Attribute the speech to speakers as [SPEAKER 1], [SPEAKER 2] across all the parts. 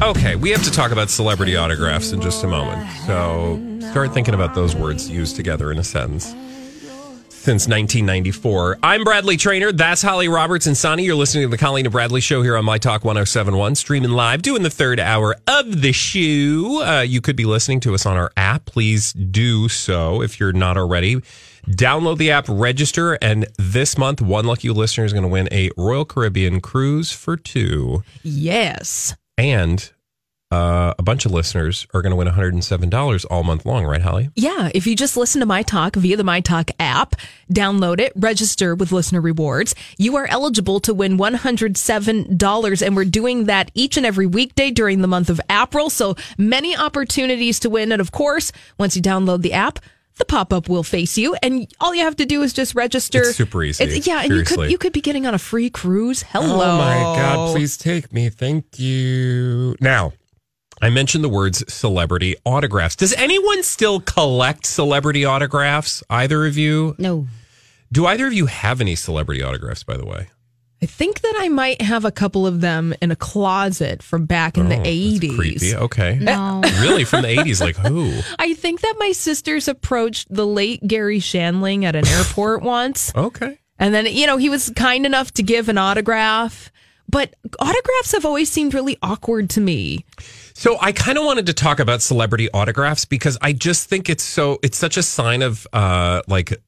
[SPEAKER 1] Okay, we have to talk about celebrity autographs in just a moment. So start thinking about those words used together in a sentence. Since 1994. I'm Bradley Traynor. That's Holly Roberts and Sonny. You're listening to the Colleen and Bradley Show here on My Talk 1071, streaming live, doing the third hour of the show. Uh, you could be listening to us on our app. Please do so if you're not already. Download the app, register, and this month, one lucky listener is going to win a Royal Caribbean cruise for two.
[SPEAKER 2] Yes.
[SPEAKER 1] And uh, a bunch of listeners are going to win $107 all month long, right, Holly?
[SPEAKER 2] Yeah. If you just listen to My Talk via the My Talk app, download it, register with listener rewards, you are eligible to win $107. And we're doing that each and every weekday during the month of April. So many opportunities to win. And of course, once you download the app, the pop up will face you, and all you have to do is just register.
[SPEAKER 1] It's super easy.
[SPEAKER 2] It's- yeah, and you could you could be getting on a free cruise. Hello.
[SPEAKER 1] Oh my God, please take me. Thank you. Now, I mentioned the words celebrity autographs. Does anyone still collect celebrity autographs? Either of you?
[SPEAKER 3] No.
[SPEAKER 1] Do either of you have any celebrity autographs, by the way?
[SPEAKER 2] I think that I might have a couple of them in a closet from back in
[SPEAKER 1] Oh,
[SPEAKER 2] the
[SPEAKER 1] that's
[SPEAKER 2] eighties.
[SPEAKER 1] Creepy. Okay.
[SPEAKER 3] No.
[SPEAKER 1] Really? From the 80s? Like who?
[SPEAKER 2] I think that my sisters approached the late Garry Shandling at an airport once.
[SPEAKER 1] Okay.
[SPEAKER 2] And then, you know, he was kind enough to give an autograph. But autographs have always seemed really awkward to me.
[SPEAKER 1] So I kind of wanted to talk about celebrity autographs because I just think it's so it's such a sign of uh like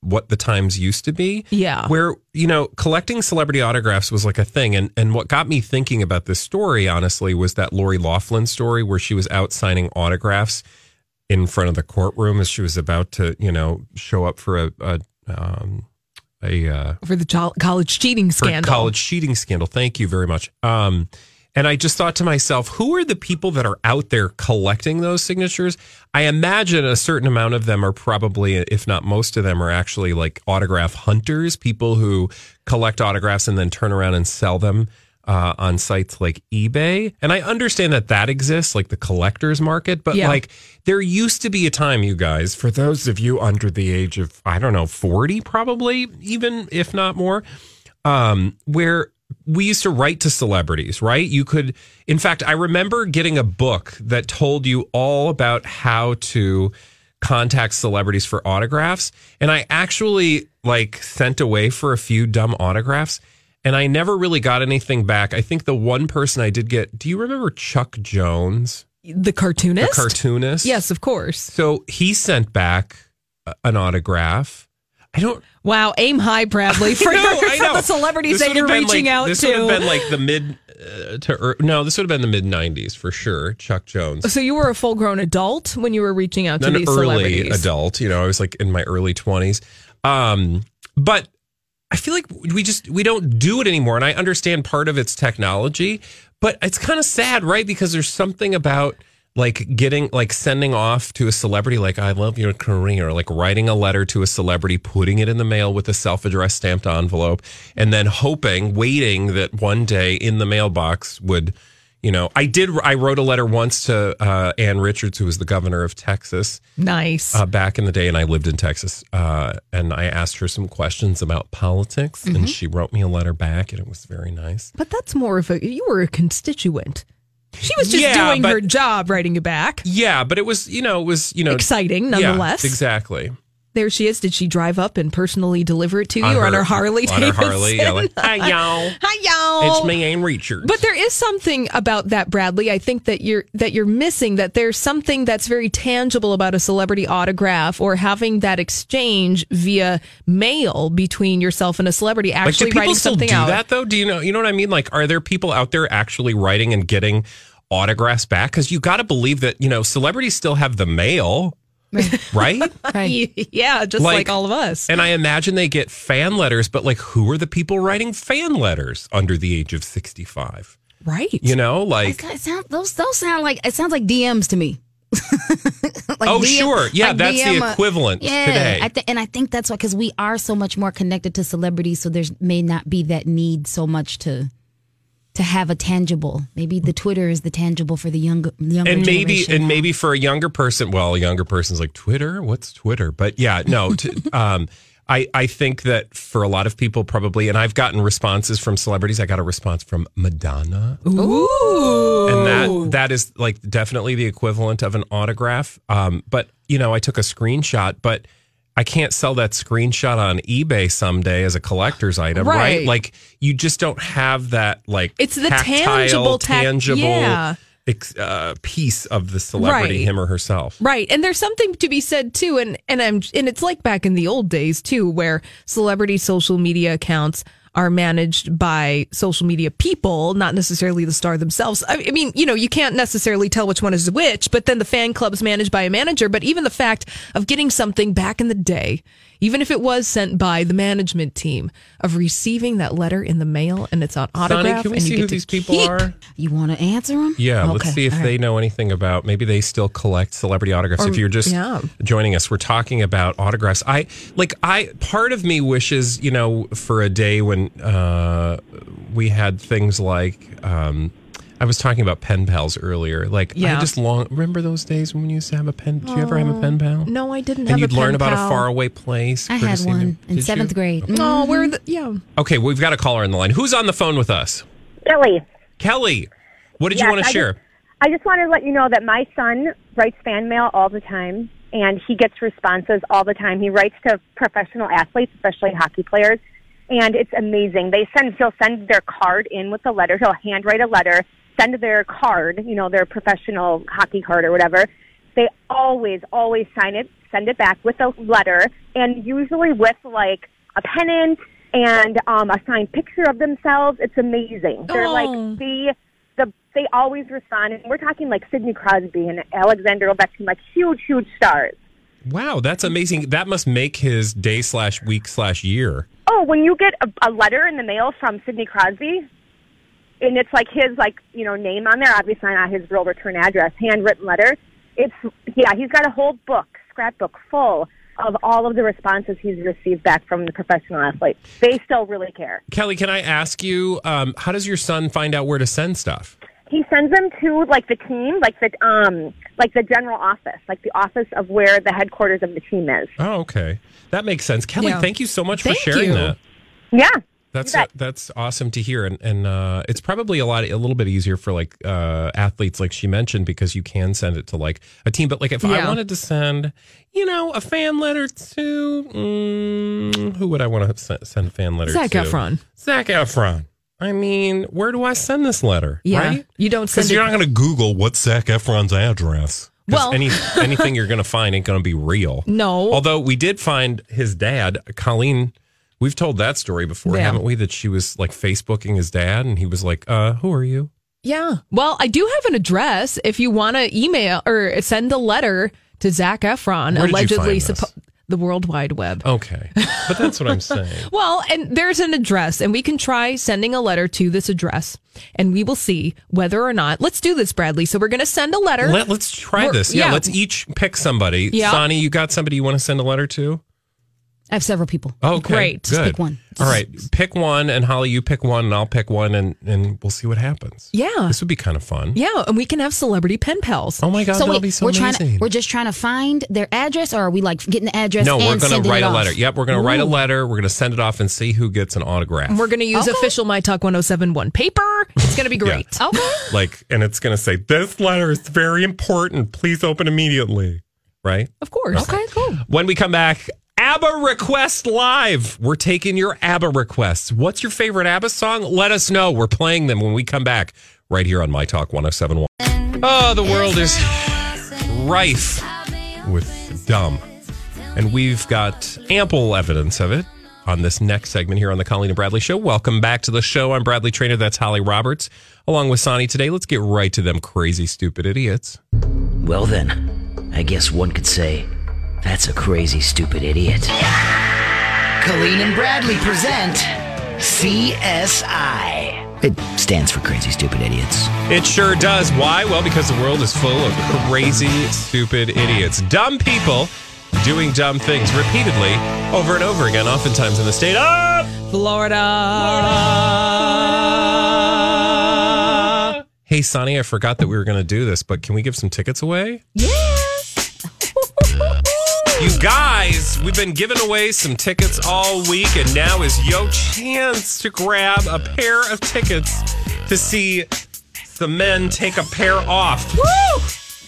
[SPEAKER 1] what the times used to be.
[SPEAKER 2] Yeah.
[SPEAKER 1] Where, you know, collecting celebrity autographs was like a thing and and what got me thinking about this story honestly was that Lori Laughlin story where she was out signing autographs in front of the courtroom as she was about to, you know, show up for a a um a uh
[SPEAKER 2] For the college cheating scandal.
[SPEAKER 1] college cheating scandal. Thank you very much. Um, and I just thought to myself, who are the people that are out there collecting those signatures? I imagine a certain amount of them are probably, if not most of them, are actually like autograph hunters, people who collect autographs and then turn around and sell them uh, on sites like eBay. And I understand that that exists, like the collector's market, but
[SPEAKER 2] Yeah.
[SPEAKER 1] like there used to be a time, you guys, for those of you under the age of, I don't know, 40 probably, even if not more, um, where we used to write to celebrities, right? You could, in fact, I remember getting a book that told you all about how to contact celebrities for autographs. And I actually like sent away for a few dumb autographs and I never really got anything back. I think the one person I did get, do you remember Chuck Jones,
[SPEAKER 2] the
[SPEAKER 1] the
[SPEAKER 2] cartoonist?
[SPEAKER 1] cartoonist?
[SPEAKER 2] Yes, of course.
[SPEAKER 1] So he sent back an autograph. I don't
[SPEAKER 2] Wow, aim high, Bradley, for,
[SPEAKER 1] know,
[SPEAKER 2] your-
[SPEAKER 1] I
[SPEAKER 2] for the celebrities
[SPEAKER 1] This
[SPEAKER 2] that you're reaching
[SPEAKER 1] like-
[SPEAKER 2] out
[SPEAKER 1] this
[SPEAKER 2] to.
[SPEAKER 1] would have been like the mid uh, to er, no, this would have been the mid '90s for sure. Chuck Jones,
[SPEAKER 2] so you were a full grown adult when you were reaching out to these
[SPEAKER 1] early adult. You know, I was like in my early 20s. Um, but I feel like we just we don't do it anymore, and I understand part of it's technology, but it's kind of sad, right? Because there's something about like getting like sending off to a celebrity like I love your career, like writing a letter to a celebrity, putting it in the mail with a self-addressed stamped envelope, and then hoping, waiting that one day in the mailbox would. You know, I did. I wrote a letter once to uh, Ann Richards, who was the governor of Texas,
[SPEAKER 2] nice.
[SPEAKER 1] uh, back in the day, and I lived in Texas. Uh, and I asked her some questions about politics,
[SPEAKER 2] Mm-hmm.
[SPEAKER 1] and she wrote me a letter back, and it was very nice.
[SPEAKER 2] but that's more of a you were a constituent. She was just
[SPEAKER 1] Yeah,
[SPEAKER 2] doing
[SPEAKER 1] but-
[SPEAKER 2] her job, writing you back.
[SPEAKER 1] Yeah, but it was, you know, it was, you know,
[SPEAKER 2] Exciting,
[SPEAKER 1] yeah,
[SPEAKER 2] nonetheless.
[SPEAKER 1] exactly.
[SPEAKER 2] There she is. Did she drive up and personally deliver it to you or on her Harley?
[SPEAKER 1] On her Harley.
[SPEAKER 2] Davidson?
[SPEAKER 1] Yeah, like, hi, y'all.
[SPEAKER 2] Hi, y'all.
[SPEAKER 1] It's me, Ann Richards.
[SPEAKER 2] But there is something about that, Bradley. I think that you're that you're missing. That there's something that's very tangible about a celebrity autograph or having that exchange via mail between yourself and a celebrity
[SPEAKER 1] like, do
[SPEAKER 2] actually
[SPEAKER 1] people
[SPEAKER 2] writing
[SPEAKER 1] still
[SPEAKER 2] something
[SPEAKER 1] do
[SPEAKER 2] out.
[SPEAKER 1] that though? Do you know? You know what I mean? Like, are there people out there actually writing and getting autographs back? Because you got to believe that you know celebrities still have the mail, right?
[SPEAKER 2] yeah, just
[SPEAKER 1] Like-
[SPEAKER 2] like, all of us.
[SPEAKER 1] And I imagine they get fan letters, but like, who are the people writing fan letters under the age of sixty-five?
[SPEAKER 2] Right.
[SPEAKER 1] You know, like.
[SPEAKER 3] It sound, those those sound like it sounds like DMs to me. like
[SPEAKER 1] Oh,
[SPEAKER 3] DM
[SPEAKER 1] sure. Yeah,
[SPEAKER 3] like
[SPEAKER 1] that's the
[SPEAKER 3] DM, uh,
[SPEAKER 1] equivalent
[SPEAKER 3] yeah,
[SPEAKER 1] today.
[SPEAKER 3] I th- and I think that's why because we are so much more connected to celebrities, so there's may not be that need so much to to have a tangible. Maybe the Twitter is the tangible for the younger younger
[SPEAKER 1] and maybe
[SPEAKER 3] generation
[SPEAKER 1] and
[SPEAKER 3] now.
[SPEAKER 1] maybe for a younger person well a younger person's like twitter what's twitter but yeah no to, um I, I think that for a lot of people probably and i've gotten responses from celebrities i got a response from madonna
[SPEAKER 2] Ooh.
[SPEAKER 1] and that that is like definitely the equivalent of an autograph um but you know i took a screenshot but I can't sell that screenshot on eBay someday as a collector's item, right?
[SPEAKER 2] Right.
[SPEAKER 1] Like you just don't have that like
[SPEAKER 2] It's the
[SPEAKER 1] tactile,
[SPEAKER 2] tangible tac-
[SPEAKER 1] tangible
[SPEAKER 2] yeah.
[SPEAKER 1] uh, piece of the celebrity,
[SPEAKER 2] Right.
[SPEAKER 1] him or herself.
[SPEAKER 2] Right. And there's something to be said too and and I'm and it's like back in the old days too where celebrity social media accounts are managed by social media people, not necessarily the star themselves. I I mean, you know, you can't necessarily tell which one is which, but then the fan club's managed by a manager. But even the fact of getting something back in the day, even if it was sent by the management team, of receiving that letter in the mail and it's on
[SPEAKER 1] Sonny,
[SPEAKER 2] autograph,
[SPEAKER 1] can we
[SPEAKER 2] and you
[SPEAKER 1] see
[SPEAKER 2] get
[SPEAKER 1] who these people
[SPEAKER 2] keep-
[SPEAKER 1] are?
[SPEAKER 3] you want to answer them.
[SPEAKER 1] Yeah, let's see if they know anything about. Maybe they still collect celebrity autographs. if you're just
[SPEAKER 2] yeah.
[SPEAKER 1] joining us, we're talking about autographs. I like. I part of me wishes you know for a day when uh, we had things like. Um, I was talking about pen pals earlier. Like I
[SPEAKER 2] Yeah.
[SPEAKER 1] just long remember those days when we used to have a pen. Did you ever have a pen pal?
[SPEAKER 2] No, I didn't
[SPEAKER 1] And
[SPEAKER 2] have
[SPEAKER 1] you'd
[SPEAKER 2] a pen
[SPEAKER 1] learn about
[SPEAKER 2] pal.
[SPEAKER 1] a faraway place.
[SPEAKER 3] I had
[SPEAKER 1] courtesy of-
[SPEAKER 3] one in
[SPEAKER 1] Did you?
[SPEAKER 3] seventh grade. Mm.
[SPEAKER 2] Oh, where the yeah.
[SPEAKER 1] Okay, we've got a caller on the line. Who's on the phone with us?
[SPEAKER 4] Kelly.
[SPEAKER 1] Kelly. What did you want to
[SPEAKER 4] I
[SPEAKER 1] share?
[SPEAKER 4] Just, I just wanted to let you know that my son writes fan mail all the time, and he gets responses all the time. He writes to professional athletes, especially hockey players, and it's amazing. They send he'll send their card in with a letter. He'll handwrite a letter, send their card, you know, their professional hockey card or whatever. They always, always sign it, send it back with a letter, and usually with like a pennant and um, a signed picture of themselves. It's amazing. They're
[SPEAKER 2] Oh.
[SPEAKER 4] like the the they always respond, and we're talking like Sidney Crosby and Alexander Ovechkin, like huge, huge stars.
[SPEAKER 1] Wow, that's amazing. That must make his day slash week slash year.
[SPEAKER 4] Oh, when you get a, a letter in the mail from Sidney Crosby, and it's like his like you know name on there, obviously not his real return address, handwritten letter. It's yeah, he's got a whole book, scrapbook full of all of the responses he's received back from the professional athletes. They still really care.
[SPEAKER 1] Kelly, can I ask you, um, how does your son find out where to send stuff?
[SPEAKER 4] he sends them to like the team, like the um like the general office, like the office of where the headquarters of the team is.
[SPEAKER 1] Oh, okay. That makes sense. Kelly,
[SPEAKER 2] Yeah.
[SPEAKER 1] thank you so much
[SPEAKER 2] Thank
[SPEAKER 1] for sharing
[SPEAKER 2] you.
[SPEAKER 1] that.
[SPEAKER 4] Yeah.
[SPEAKER 1] That's that's awesome to hear, and and uh, it's probably a lot a little bit easier for like uh, athletes, like she mentioned, because you can send it to like a team. But like if I wanted to send, you know, a fan letter to mm, who would I want to send, a fan letter
[SPEAKER 2] Zac
[SPEAKER 1] to?
[SPEAKER 2] Efron.
[SPEAKER 1] Zac Efron. I mean, where do I send this letter?
[SPEAKER 2] Yeah.
[SPEAKER 1] right?
[SPEAKER 2] you don't
[SPEAKER 1] because you're not going to Google what's Zac Efron's address.
[SPEAKER 2] Well-
[SPEAKER 1] any anything you're going to find ain't going to be real.
[SPEAKER 2] No.
[SPEAKER 1] Although we did find his dad, Colleen. We've told that story before,
[SPEAKER 2] Yeah.
[SPEAKER 1] haven't we? That she was like Facebooking his dad, and he was like, "Uh, who are you?"
[SPEAKER 2] Yeah. Well, I do have an address if you want to email or send a letter to Zac Efron,
[SPEAKER 1] Where
[SPEAKER 2] allegedly
[SPEAKER 1] find this?
[SPEAKER 2] suppo- the World Wide Web.
[SPEAKER 1] Okay, but that's what I'm saying.
[SPEAKER 2] Well, and there's an address, and we can try sending a letter to this address, and we will see whether or not. Let's do this, Bradley. So we're going to send a letter.
[SPEAKER 1] Let, us try
[SPEAKER 2] We're-
[SPEAKER 1] this. Yeah,
[SPEAKER 2] yeah.
[SPEAKER 1] let's each pick somebody.
[SPEAKER 2] Yeah.
[SPEAKER 1] Sonny, you got somebody you want to send a letter to?
[SPEAKER 3] I have several people.
[SPEAKER 1] Okay,
[SPEAKER 2] Great.
[SPEAKER 1] Good.
[SPEAKER 3] Just pick one.
[SPEAKER 1] All right, pick one, and Holly, you pick one, and I'll pick one, and and we'll see what happens.
[SPEAKER 2] Yeah.
[SPEAKER 1] this would be kind of fun.
[SPEAKER 2] yeah, and we can have celebrity pen pals.
[SPEAKER 1] Oh my god,
[SPEAKER 3] so
[SPEAKER 1] that'll
[SPEAKER 3] wait,
[SPEAKER 1] be so
[SPEAKER 3] we're trying
[SPEAKER 1] amazing.
[SPEAKER 3] to, we're just trying to find their address, or are we like getting the address?
[SPEAKER 1] no, we're going to write a letter. Yep, we're going to write a letter. We're going to send it off and see who gets an autograph.
[SPEAKER 2] And We're going to use
[SPEAKER 3] Okay.
[SPEAKER 2] official My Talk 1071 paper. It's going to be great.
[SPEAKER 3] Okay.
[SPEAKER 1] like, and it's going to say, "This letter is very important. Please open immediately." Right.
[SPEAKER 2] Of course.
[SPEAKER 3] Okay. Cool.
[SPEAKER 1] When we come back, ABBA Request Live. We're taking your ABBA requests. What's your favorite ABBA song? Let us know. We're playing them when we come back right here on My Talk 1071. Oh, the world is rife with dumb. And we've got ample evidence of it on this next segment here on the Colleen and Bradley Show. Welcome back to the show. I'm Bradley Traynor. That's Holly Roberts, along with Sonny today. Let's get right to them crazy, stupid idiots.
[SPEAKER 5] Well, then, I guess one could say that's a crazy, stupid idiot. Colleen and Bradley present CSI. It stands for Crazy Stupid Idiots.
[SPEAKER 1] It sure does. Why? Well, because the world is full of crazy, stupid idiots. Dumb people doing dumb things repeatedly over and over again, oftentimes in the state of Florida. Hey, Sonny, I forgot that we were going to do this, but can we give some tickets away?
[SPEAKER 2] Yes.
[SPEAKER 1] You guys, we've been giving away some tickets all week, and now is your chance to grab a pair of tickets to see the men take a pair off.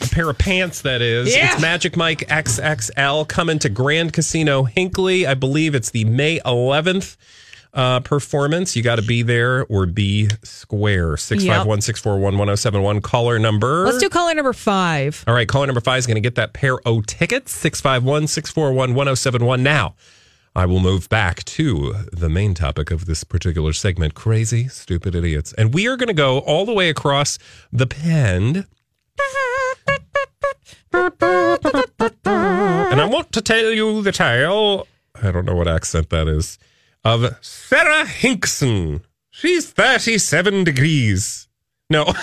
[SPEAKER 1] A pair of pants, that is.
[SPEAKER 2] Yeah.
[SPEAKER 1] It's Magic Mike XXL coming to Grand Casino Hinckley. I believe it's the May 11th uh, performance. You got to be there or be square. 651 641 1071. Caller number.
[SPEAKER 2] Let's do caller number five.
[SPEAKER 1] All right, caller number five is going to get that pair of tickets, 651 641 1071. Now, I will move back to the main topic of this particular segment crazy, stupid idiots. And we are going to go all the way across the pond. And I want to tell you the tale. I don't know what accent that is. Of Sarah Hinkson. She's 37 degrees. No.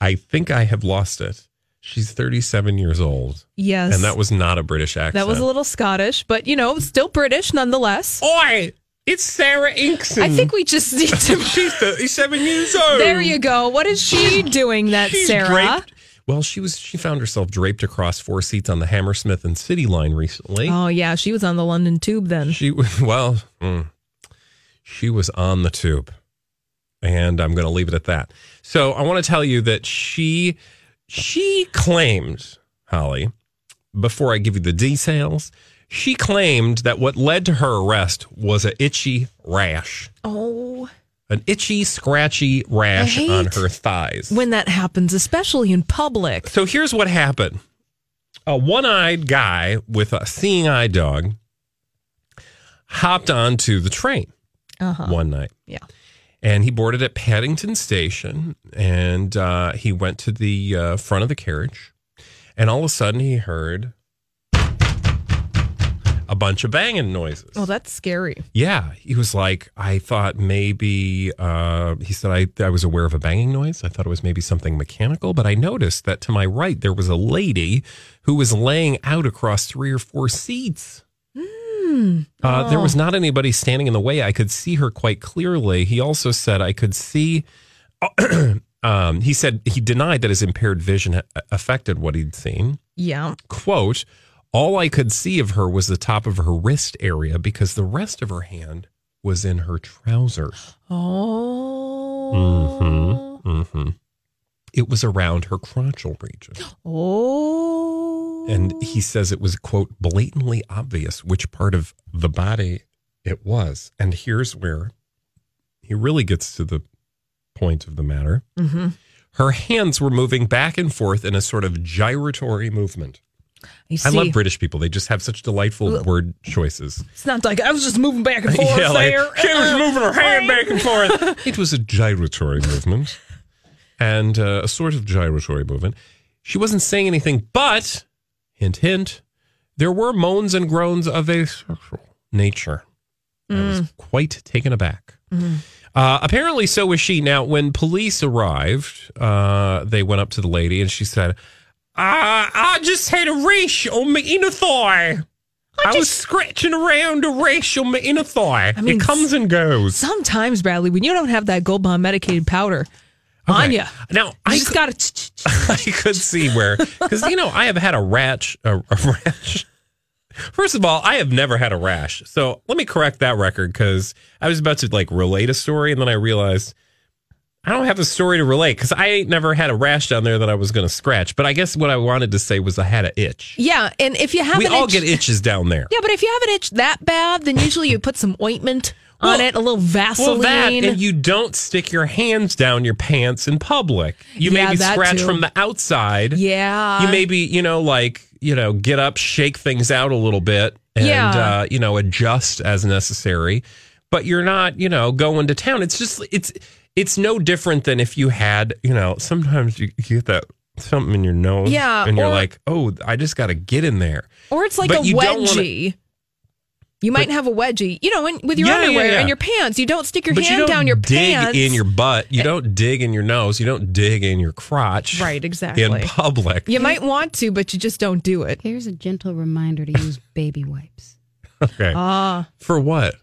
[SPEAKER 1] I think I have lost it. She's 37 years old.
[SPEAKER 2] Yes.
[SPEAKER 1] And that was not a British accent.
[SPEAKER 2] That was a little Scottish, but you know, still British nonetheless.
[SPEAKER 1] Oi! It's Sarah Inkson.
[SPEAKER 2] I think we just need to.
[SPEAKER 1] she's 37 years old.
[SPEAKER 2] There you go. What is she doing, that
[SPEAKER 1] She's
[SPEAKER 2] Sarah?
[SPEAKER 1] draped- Well, she was. She found herself draped across four seats on the Hammersmith and City line recently.
[SPEAKER 2] Oh yeah, she was on the London Tube then.
[SPEAKER 1] She well. mm, she was on the tube, and I'm going to leave it at that. So I want to tell you that she she claims Holly. Before I give you the details, she claimed that what led to her arrest was a itchy rash,
[SPEAKER 2] Oh,
[SPEAKER 1] an itchy, scratchy rash on her thighs.
[SPEAKER 2] when that happens, especially in public.
[SPEAKER 1] So here's what happened. A one-eyed guy with a seeing-eye dog hopped onto the train one night.
[SPEAKER 2] Yeah.
[SPEAKER 1] And he boarded at Paddington Station and uh, he went to the uh, front of the carriage. And all of a sudden he heard a bunch of banging noises.
[SPEAKER 2] Oh, that's scary.
[SPEAKER 1] Yeah, he was like, I thought maybe. Uh, he said I I was aware of a banging noise. I thought it was maybe something mechanical, but I noticed that to my right there was a lady who was laying out across three or four seats. Uh, There was not anybody standing in the way. I could see her quite clearly. He also said I could see. um, he said he denied that his impaired vision ha- affected what he'd seen
[SPEAKER 2] Yeah.
[SPEAKER 1] quote, all I could see of her was the top of her wrist area because the rest of her hand was in her trousers.
[SPEAKER 2] Oh.
[SPEAKER 1] Mm-hmm. Mm-hmm. It was around her crotchal region.
[SPEAKER 2] Oh.
[SPEAKER 1] And he says it was, quote, blatantly obvious which part of the body it was. And here's where he really gets to the point of the matter.
[SPEAKER 2] Mm-hmm.
[SPEAKER 1] Her hands were moving back and forth in a sort of gyratory movement. I love British people. They just have such delightful word choices.
[SPEAKER 2] it's not like I was just moving back and forth
[SPEAKER 1] Yeah, like,
[SPEAKER 2] there.
[SPEAKER 1] she was moving her hand back and forth. it was a gyratory movement and uh, a sort of gyratory movement. She wasn't saying anything, but hint, hint, there were moans and groans of a sexual nature. I was quite taken aback. Uh, apparently, so was she. Now, when police arrived, uh, they went up to the lady and she said, uh, I just had a rash on my inner thigh. I, was scratching around a rash on my inner thigh.
[SPEAKER 2] mean,
[SPEAKER 1] it comes and goes.
[SPEAKER 2] Sometimes, Bradley, when you don't have that Gold Bond medicated powder on
[SPEAKER 1] Okay.
[SPEAKER 2] you,
[SPEAKER 1] Now,
[SPEAKER 2] you
[SPEAKER 1] I
[SPEAKER 2] just
[SPEAKER 1] could,
[SPEAKER 2] got to.
[SPEAKER 1] I could see where, because, you know, I have had a rash, a, a rash. First of all, I have never had a rash. So let me correct that record because I was about to like relate a story and then I realized I don't have a story to relate because I ain't never had a rash down there that I was going to scratch. But I guess what I wanted to say was I had an itch.
[SPEAKER 2] Yeah, and if you have
[SPEAKER 1] we all
[SPEAKER 2] itch,
[SPEAKER 1] get itches down there.
[SPEAKER 2] yeah, but if you have an itch that bad, then usually you put some ointment on
[SPEAKER 1] Well-
[SPEAKER 2] it, a little Vaseline.
[SPEAKER 1] Well, that and you don't stick your hands down your pants in public. You
[SPEAKER 2] Yeah,
[SPEAKER 1] maybe scratch
[SPEAKER 2] too.
[SPEAKER 1] from the outside.
[SPEAKER 2] yeah,
[SPEAKER 1] you maybe you know like you know get up, shake things out a little bit, and
[SPEAKER 2] Yeah.
[SPEAKER 1] uh, you know adjust as necessary. But you're not you know going to town. It's just it's it's no different than if you had you know sometimes you you get that something in your nose,
[SPEAKER 2] Yeah,
[SPEAKER 1] and you're
[SPEAKER 2] or-
[SPEAKER 1] like, oh, I just got to get in there.
[SPEAKER 2] or it's like
[SPEAKER 1] but
[SPEAKER 2] a
[SPEAKER 1] you don't wanna-
[SPEAKER 2] wedgie. You might have a wedgie, you know, in, with your
[SPEAKER 1] Yeah, yeah,
[SPEAKER 2] underwear
[SPEAKER 1] yeah.
[SPEAKER 2] and your pants. You don't stick your
[SPEAKER 1] hand down
[SPEAKER 2] your pants.
[SPEAKER 1] you don't
[SPEAKER 2] down your
[SPEAKER 1] dig
[SPEAKER 2] pants.
[SPEAKER 1] in your butt. You don't dig in your nose. You don't dig in your crotch.
[SPEAKER 2] Right, exactly.
[SPEAKER 1] In public.
[SPEAKER 2] You might want to, but you just don't do it.
[SPEAKER 3] Here's a gentle reminder to use baby wipes
[SPEAKER 1] Okay.
[SPEAKER 2] Ah,
[SPEAKER 1] For what?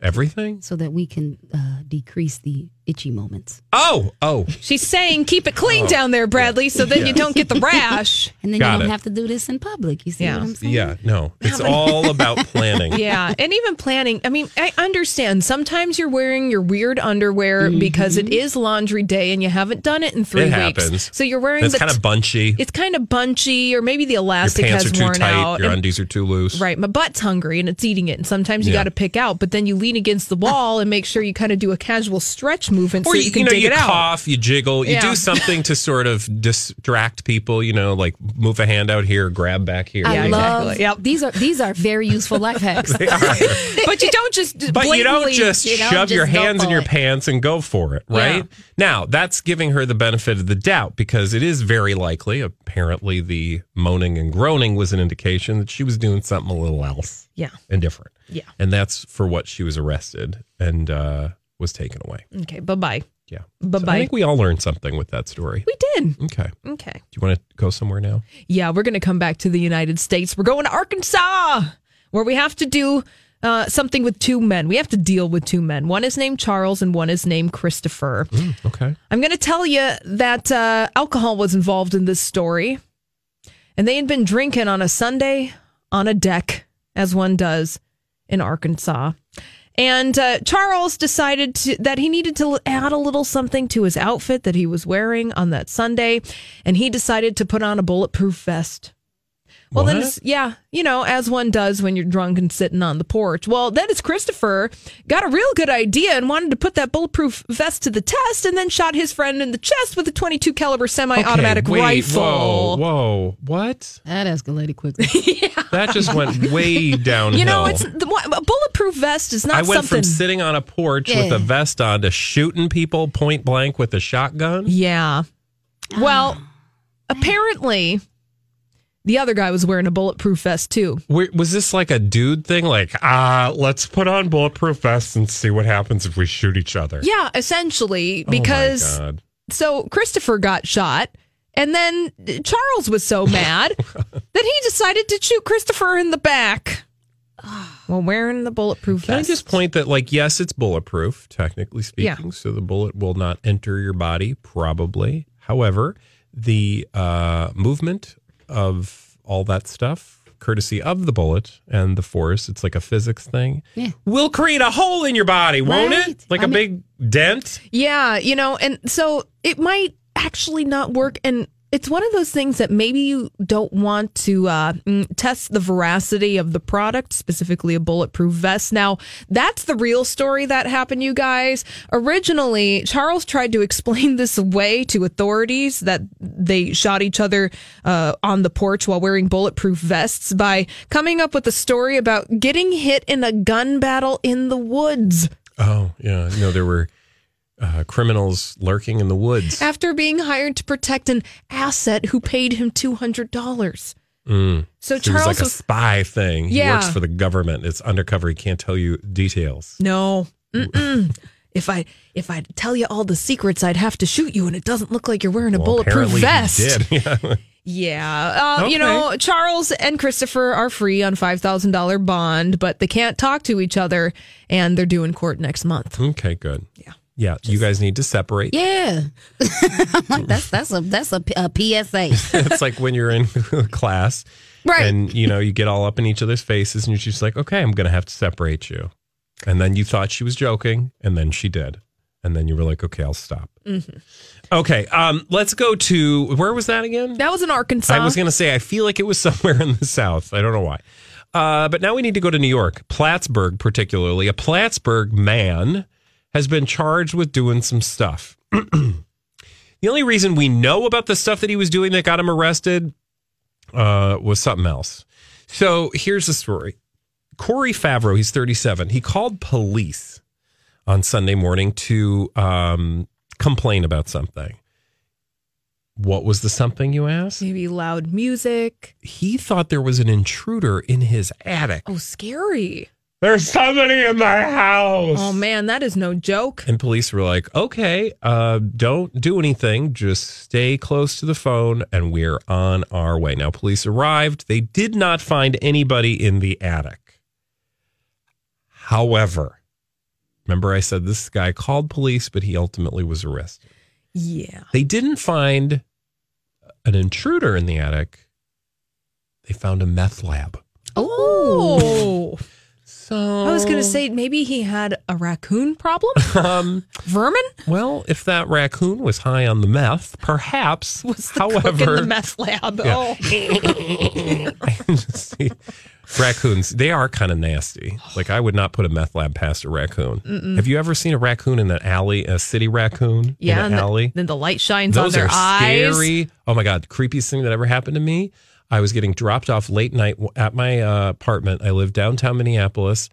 [SPEAKER 1] Everything?
[SPEAKER 3] so that we can uh, decrease the itchy moments.
[SPEAKER 1] Oh, oh.
[SPEAKER 2] she's saying keep it clean oh. down there, Bradley, so then you don't get the rash.
[SPEAKER 3] And then
[SPEAKER 1] Got
[SPEAKER 3] you don't
[SPEAKER 1] it.
[SPEAKER 3] have to do this in public. You see
[SPEAKER 2] Yeah.
[SPEAKER 3] what I'm saying?
[SPEAKER 1] Yeah, no. It's all about planning.
[SPEAKER 2] Yeah, and even planning. I mean, I understand. Sometimes you're wearing your weird underwear mm-hmm. because it is laundry day and you haven't done it in three
[SPEAKER 1] It
[SPEAKER 2] weeks.
[SPEAKER 1] happens.
[SPEAKER 2] So you're wearing
[SPEAKER 1] It's kind of bunchy.
[SPEAKER 2] it's kind of bunchy, or maybe the
[SPEAKER 1] Your
[SPEAKER 2] elastic
[SPEAKER 1] pants
[SPEAKER 2] has
[SPEAKER 1] are too
[SPEAKER 2] worn
[SPEAKER 1] tight.
[SPEAKER 2] out.
[SPEAKER 1] Your
[SPEAKER 2] and-
[SPEAKER 1] undies are too loose.
[SPEAKER 2] Right, my butt's hungry and it's eating it, and sometimes you
[SPEAKER 1] Yeah.
[SPEAKER 2] got to pick out. But then you lean against the wall and make sure you kind of do a casual stretch movement
[SPEAKER 1] Or
[SPEAKER 2] so
[SPEAKER 1] you,
[SPEAKER 2] you can
[SPEAKER 1] you know,
[SPEAKER 2] dig
[SPEAKER 1] you
[SPEAKER 2] it out.
[SPEAKER 1] cough, you jiggle, you
[SPEAKER 2] Yeah.
[SPEAKER 1] do something to sort of distract people. You know, like move a hand out here, grab back here.
[SPEAKER 3] I
[SPEAKER 2] Yeah,
[SPEAKER 3] love
[SPEAKER 2] exactly. Yep.
[SPEAKER 3] these are these are very useful life hacks.
[SPEAKER 2] but you don't just
[SPEAKER 1] But you don't just
[SPEAKER 3] you
[SPEAKER 1] shove your
[SPEAKER 3] just go
[SPEAKER 1] hands in your
[SPEAKER 3] it.
[SPEAKER 1] pants and go for it, right?
[SPEAKER 2] Yeah.
[SPEAKER 1] Now, that's giving her the benefit of the doubt because it is very likely, apparently, the moaning and groaning was an indication that she was doing something a little else
[SPEAKER 2] Yeah.
[SPEAKER 1] and different.
[SPEAKER 2] Yeah.
[SPEAKER 1] And that's for what she was arrested and uh, was taken away.
[SPEAKER 2] Okay. Bye bye.
[SPEAKER 1] Yeah.
[SPEAKER 2] Bye
[SPEAKER 1] So I think we all learned something with that story.
[SPEAKER 2] We did.
[SPEAKER 1] Okay.
[SPEAKER 2] Okay.
[SPEAKER 1] Do you want to go somewhere now?
[SPEAKER 2] Yeah, we're going to come back to the United States. We're going to Arkansas, where we have to do uh, something with two men. We have to deal with two men. One is named Charles and one is named Christopher.
[SPEAKER 1] Okay.
[SPEAKER 2] I'm going to tell you that uh, alcohol was involved in this story, and they had been drinking on a Sunday on a deck, as one does in Arkansas. And uh, Charles decided to, that he needed to add a little something to his outfit that he was wearing on that Sunday, and he decided to put on a bulletproof vest. Well, then,
[SPEAKER 1] What?
[SPEAKER 2] it's, yeah, you know, as one does when you're drunk and sitting on the porch. Well, then it's Christopher got a real good idea and wanted to put that bulletproof vest to the test, and then shot his friend in the chest with a 22 caliber semi-automatic
[SPEAKER 1] Okay, wait,
[SPEAKER 2] rifle.
[SPEAKER 1] Whoa, whoa. What?
[SPEAKER 3] That escalated quickly.
[SPEAKER 1] That just went way downhill.
[SPEAKER 2] You know, it's the a bulletproof vest is not
[SPEAKER 1] I went
[SPEAKER 2] something.
[SPEAKER 1] from sitting on a porch with a vest on to shooting people point blank with a shotgun.
[SPEAKER 2] Yeah. Well, apparently, the other guy was wearing a bulletproof vest too.
[SPEAKER 1] Where, was this like a dude thing? Like, ah, let's put on bulletproof vests and see what happens if we shoot each other.
[SPEAKER 2] Yeah, essentially,
[SPEAKER 1] Oh
[SPEAKER 2] because
[SPEAKER 1] God.
[SPEAKER 2] so Christopher got shot, and then Charles was so mad that he decided to shoot Christopher in the back while wearing the bulletproof
[SPEAKER 1] Can I just point that, like, yes, it's bulletproof, technically speaking,
[SPEAKER 2] Yeah.
[SPEAKER 1] so the bullet will not enter your body, probably. However, the uh, movement of all that stuff, courtesy of the bullet and the force, it's like a physics thing,
[SPEAKER 3] Yeah.
[SPEAKER 1] will create a hole in your body, won't it? Like
[SPEAKER 3] I
[SPEAKER 1] a
[SPEAKER 3] mean-
[SPEAKER 1] big dent.
[SPEAKER 2] Yeah, you know, and so it might actually not work. And it's one of those things that maybe you don't want to uh, mm, test the veracity of the product, specifically a bulletproof vest. Now, that's the real story that happened, you guys. Originally, Charles tried to explain this away to authorities that they shot each other uh, on the porch while wearing bulletproof vests by coming up with a story about getting hit in a gun battle in the woods.
[SPEAKER 1] Oh, yeah. No, there were uh, criminals lurking in the woods.
[SPEAKER 2] after being hired to protect an asset who paid him two hundred dollars.
[SPEAKER 1] Mm.
[SPEAKER 2] So
[SPEAKER 1] So was
[SPEAKER 2] Charles
[SPEAKER 1] like a spy thing. He
[SPEAKER 2] Yeah.
[SPEAKER 1] works for the government. It's undercover. He can't tell you details.
[SPEAKER 2] no. If I if I tell you all the secrets, I'd have to shoot you, and it doesn't look like you're wearing a
[SPEAKER 1] Well,
[SPEAKER 2] bulletproof vest.
[SPEAKER 1] He did. Yeah.
[SPEAKER 2] Yeah, uh, you know, Charles and Christopher are free on five thousand dollar bond, but they can't talk to each other, and they're due in court next month.
[SPEAKER 1] okay, good.
[SPEAKER 2] Yeah.
[SPEAKER 1] Yeah, you guys need to separate.
[SPEAKER 3] yeah. I'm like, that's that's a that's a, a PSA.
[SPEAKER 1] it's like when you're in class,
[SPEAKER 2] Right.
[SPEAKER 1] And you know, you get all up in each other's faces, and you're just like, okay, I'm going to have to separate you. And then you thought she was joking, and then she did, and then you were like, okay, I'll stop. Okay, um, let's go to where was that again?
[SPEAKER 2] That was in Arkansas.
[SPEAKER 1] I was going to say, I feel like it was somewhere in the South. I don't know why. Uh, but now we need to go to New York, Plattsburgh, particularly. A Plattsburgh man has been charged with doing some stuff. the only reason we know about the stuff that he was doing that got him arrested uh, was something else. So here's the story Corey Favreau, he's 37, he called police on Sunday morning to um, complain about something. What was the something you asked?
[SPEAKER 2] Maybe loud music.
[SPEAKER 1] He thought there was an intruder in his attic.
[SPEAKER 2] Oh, scary.
[SPEAKER 1] There's somebody in my house.
[SPEAKER 2] Oh, man, that is no joke.
[SPEAKER 1] And police were like, okay, uh, don't do anything. Just stay close to the phone and we're on our way. Now, police arrived. They did not find anybody in the attic. However, remember I said this guy called police, but he ultimately was arrested.
[SPEAKER 2] Yeah.
[SPEAKER 1] They didn't find an intruder in the attic. They found a meth lab.
[SPEAKER 2] Oh.
[SPEAKER 1] So
[SPEAKER 2] I was going to say maybe he had a raccoon problem?
[SPEAKER 1] um,
[SPEAKER 2] Vermin?
[SPEAKER 1] well, if that raccoon was high on the meth, perhaps.
[SPEAKER 2] Was the cook in the meth lab.
[SPEAKER 1] Yeah.
[SPEAKER 2] Oh.
[SPEAKER 1] See, raccoons, they are kind of nasty. Like I would not put a meth lab past a raccoon. Have you ever seen a raccoon in an alley, a city raccoon
[SPEAKER 2] Yeah,
[SPEAKER 1] in an
[SPEAKER 2] the-
[SPEAKER 1] alley?
[SPEAKER 2] then the light shines on
[SPEAKER 1] Those
[SPEAKER 2] their
[SPEAKER 1] are
[SPEAKER 2] eyes.
[SPEAKER 1] scary. Oh my god, creepiest thing that ever happened to me. I was getting dropped off late night at my uh, apartment. I live downtown Minneapolis.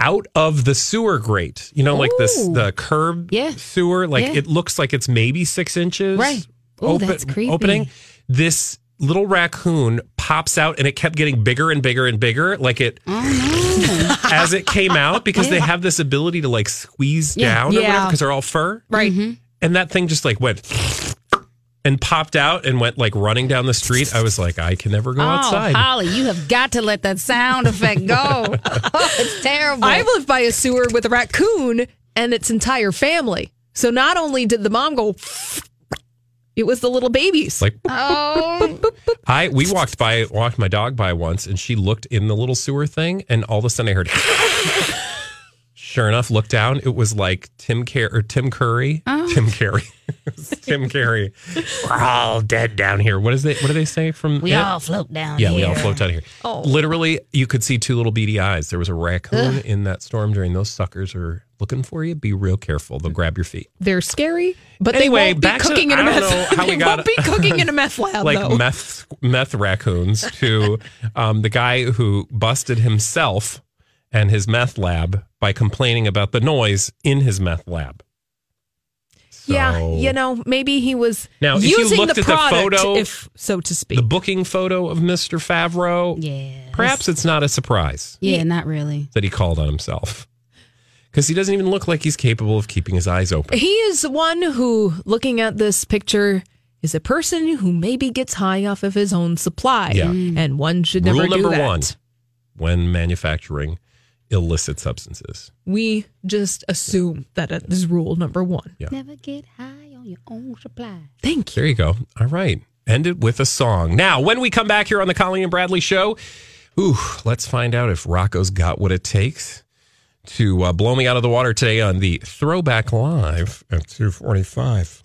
[SPEAKER 1] Out of the sewer grate, you know, like this the curb
[SPEAKER 3] Yeah.
[SPEAKER 1] sewer. Like
[SPEAKER 3] Yeah.
[SPEAKER 1] it looks like it's maybe six inches.
[SPEAKER 3] Right. Ooh, that's creepy.
[SPEAKER 1] Opening this little raccoon pops out, and it kept getting bigger and bigger and bigger. Like it
[SPEAKER 3] Oh,
[SPEAKER 1] as it came out because they have this ability to like squeeze
[SPEAKER 3] Yeah.
[SPEAKER 1] down or
[SPEAKER 2] Yeah.
[SPEAKER 1] whatever because they're all fur.
[SPEAKER 2] Right.
[SPEAKER 1] And that thing just like went and popped out and went like running down the street. I was like, I can never go oh, outside.
[SPEAKER 3] Oh, Holly, you have got to let that sound effect go. oh, it's terrible.
[SPEAKER 2] I've lived by a sewer with a raccoon and its entire family. So not only did the mom go, it was the little babies.
[SPEAKER 1] Like
[SPEAKER 3] oh,
[SPEAKER 1] I, we walked by, walked my dog by once, and she looked in the little sewer thing, and all of a sudden I heard. Sure enough, looked down. It was like Tim Car- or Tim Curry. Uh-huh. Tim Carey. Tim Carey. We're all dead down here. What is they? What do they say from?
[SPEAKER 3] we
[SPEAKER 1] it?
[SPEAKER 3] all float down here?
[SPEAKER 1] Yeah,
[SPEAKER 3] here.
[SPEAKER 1] we all float down here.
[SPEAKER 2] Oh.
[SPEAKER 1] Literally, you could see two little beady eyes. There was a raccoon in that storm during those suckers are looking for you. Be real careful. They'll grab your feet.
[SPEAKER 2] They're scary, but
[SPEAKER 1] Anyway,
[SPEAKER 2] they won't be
[SPEAKER 1] back to-
[SPEAKER 2] cooking in a
[SPEAKER 1] I don't
[SPEAKER 2] meth.
[SPEAKER 1] know how we
[SPEAKER 2] they
[SPEAKER 1] got-
[SPEAKER 2] won't be cooking in a meth lab
[SPEAKER 1] like
[SPEAKER 2] though.
[SPEAKER 1] meth meth raccoons to um, the guy who busted himself and his meth lab by complaining about the noise in his meth lab.
[SPEAKER 2] Yeah, you know, maybe he was
[SPEAKER 1] Now, if you
[SPEAKER 2] using
[SPEAKER 1] looked
[SPEAKER 2] the
[SPEAKER 1] at the
[SPEAKER 2] product,
[SPEAKER 1] photo-
[SPEAKER 2] if so to speak.
[SPEAKER 1] the booking photo of Mr. Favreau,
[SPEAKER 3] Yeah.
[SPEAKER 1] perhaps it's not a surprise
[SPEAKER 3] Yeah, not really.
[SPEAKER 1] that he called on himself. Because he doesn't even look like he's capable of keeping his eyes open.
[SPEAKER 2] He is one who, looking at this picture, is a person who maybe gets high off of his own supply.
[SPEAKER 1] Yeah.
[SPEAKER 2] And one should never
[SPEAKER 1] Rule
[SPEAKER 2] do
[SPEAKER 1] number
[SPEAKER 2] that.
[SPEAKER 1] one when manufacturing illicit substances.
[SPEAKER 2] We just assume that it is rule number one.
[SPEAKER 1] Yeah.
[SPEAKER 3] Never get high on your own supply.
[SPEAKER 2] Thank you.
[SPEAKER 1] There you go. All right. End it with a song. Now, when we come back here on the Colleen and Bradley show, ooh, let's find out if Rocco's got what it takes to uh, blow me out of the water today on the Throwback Live at 245.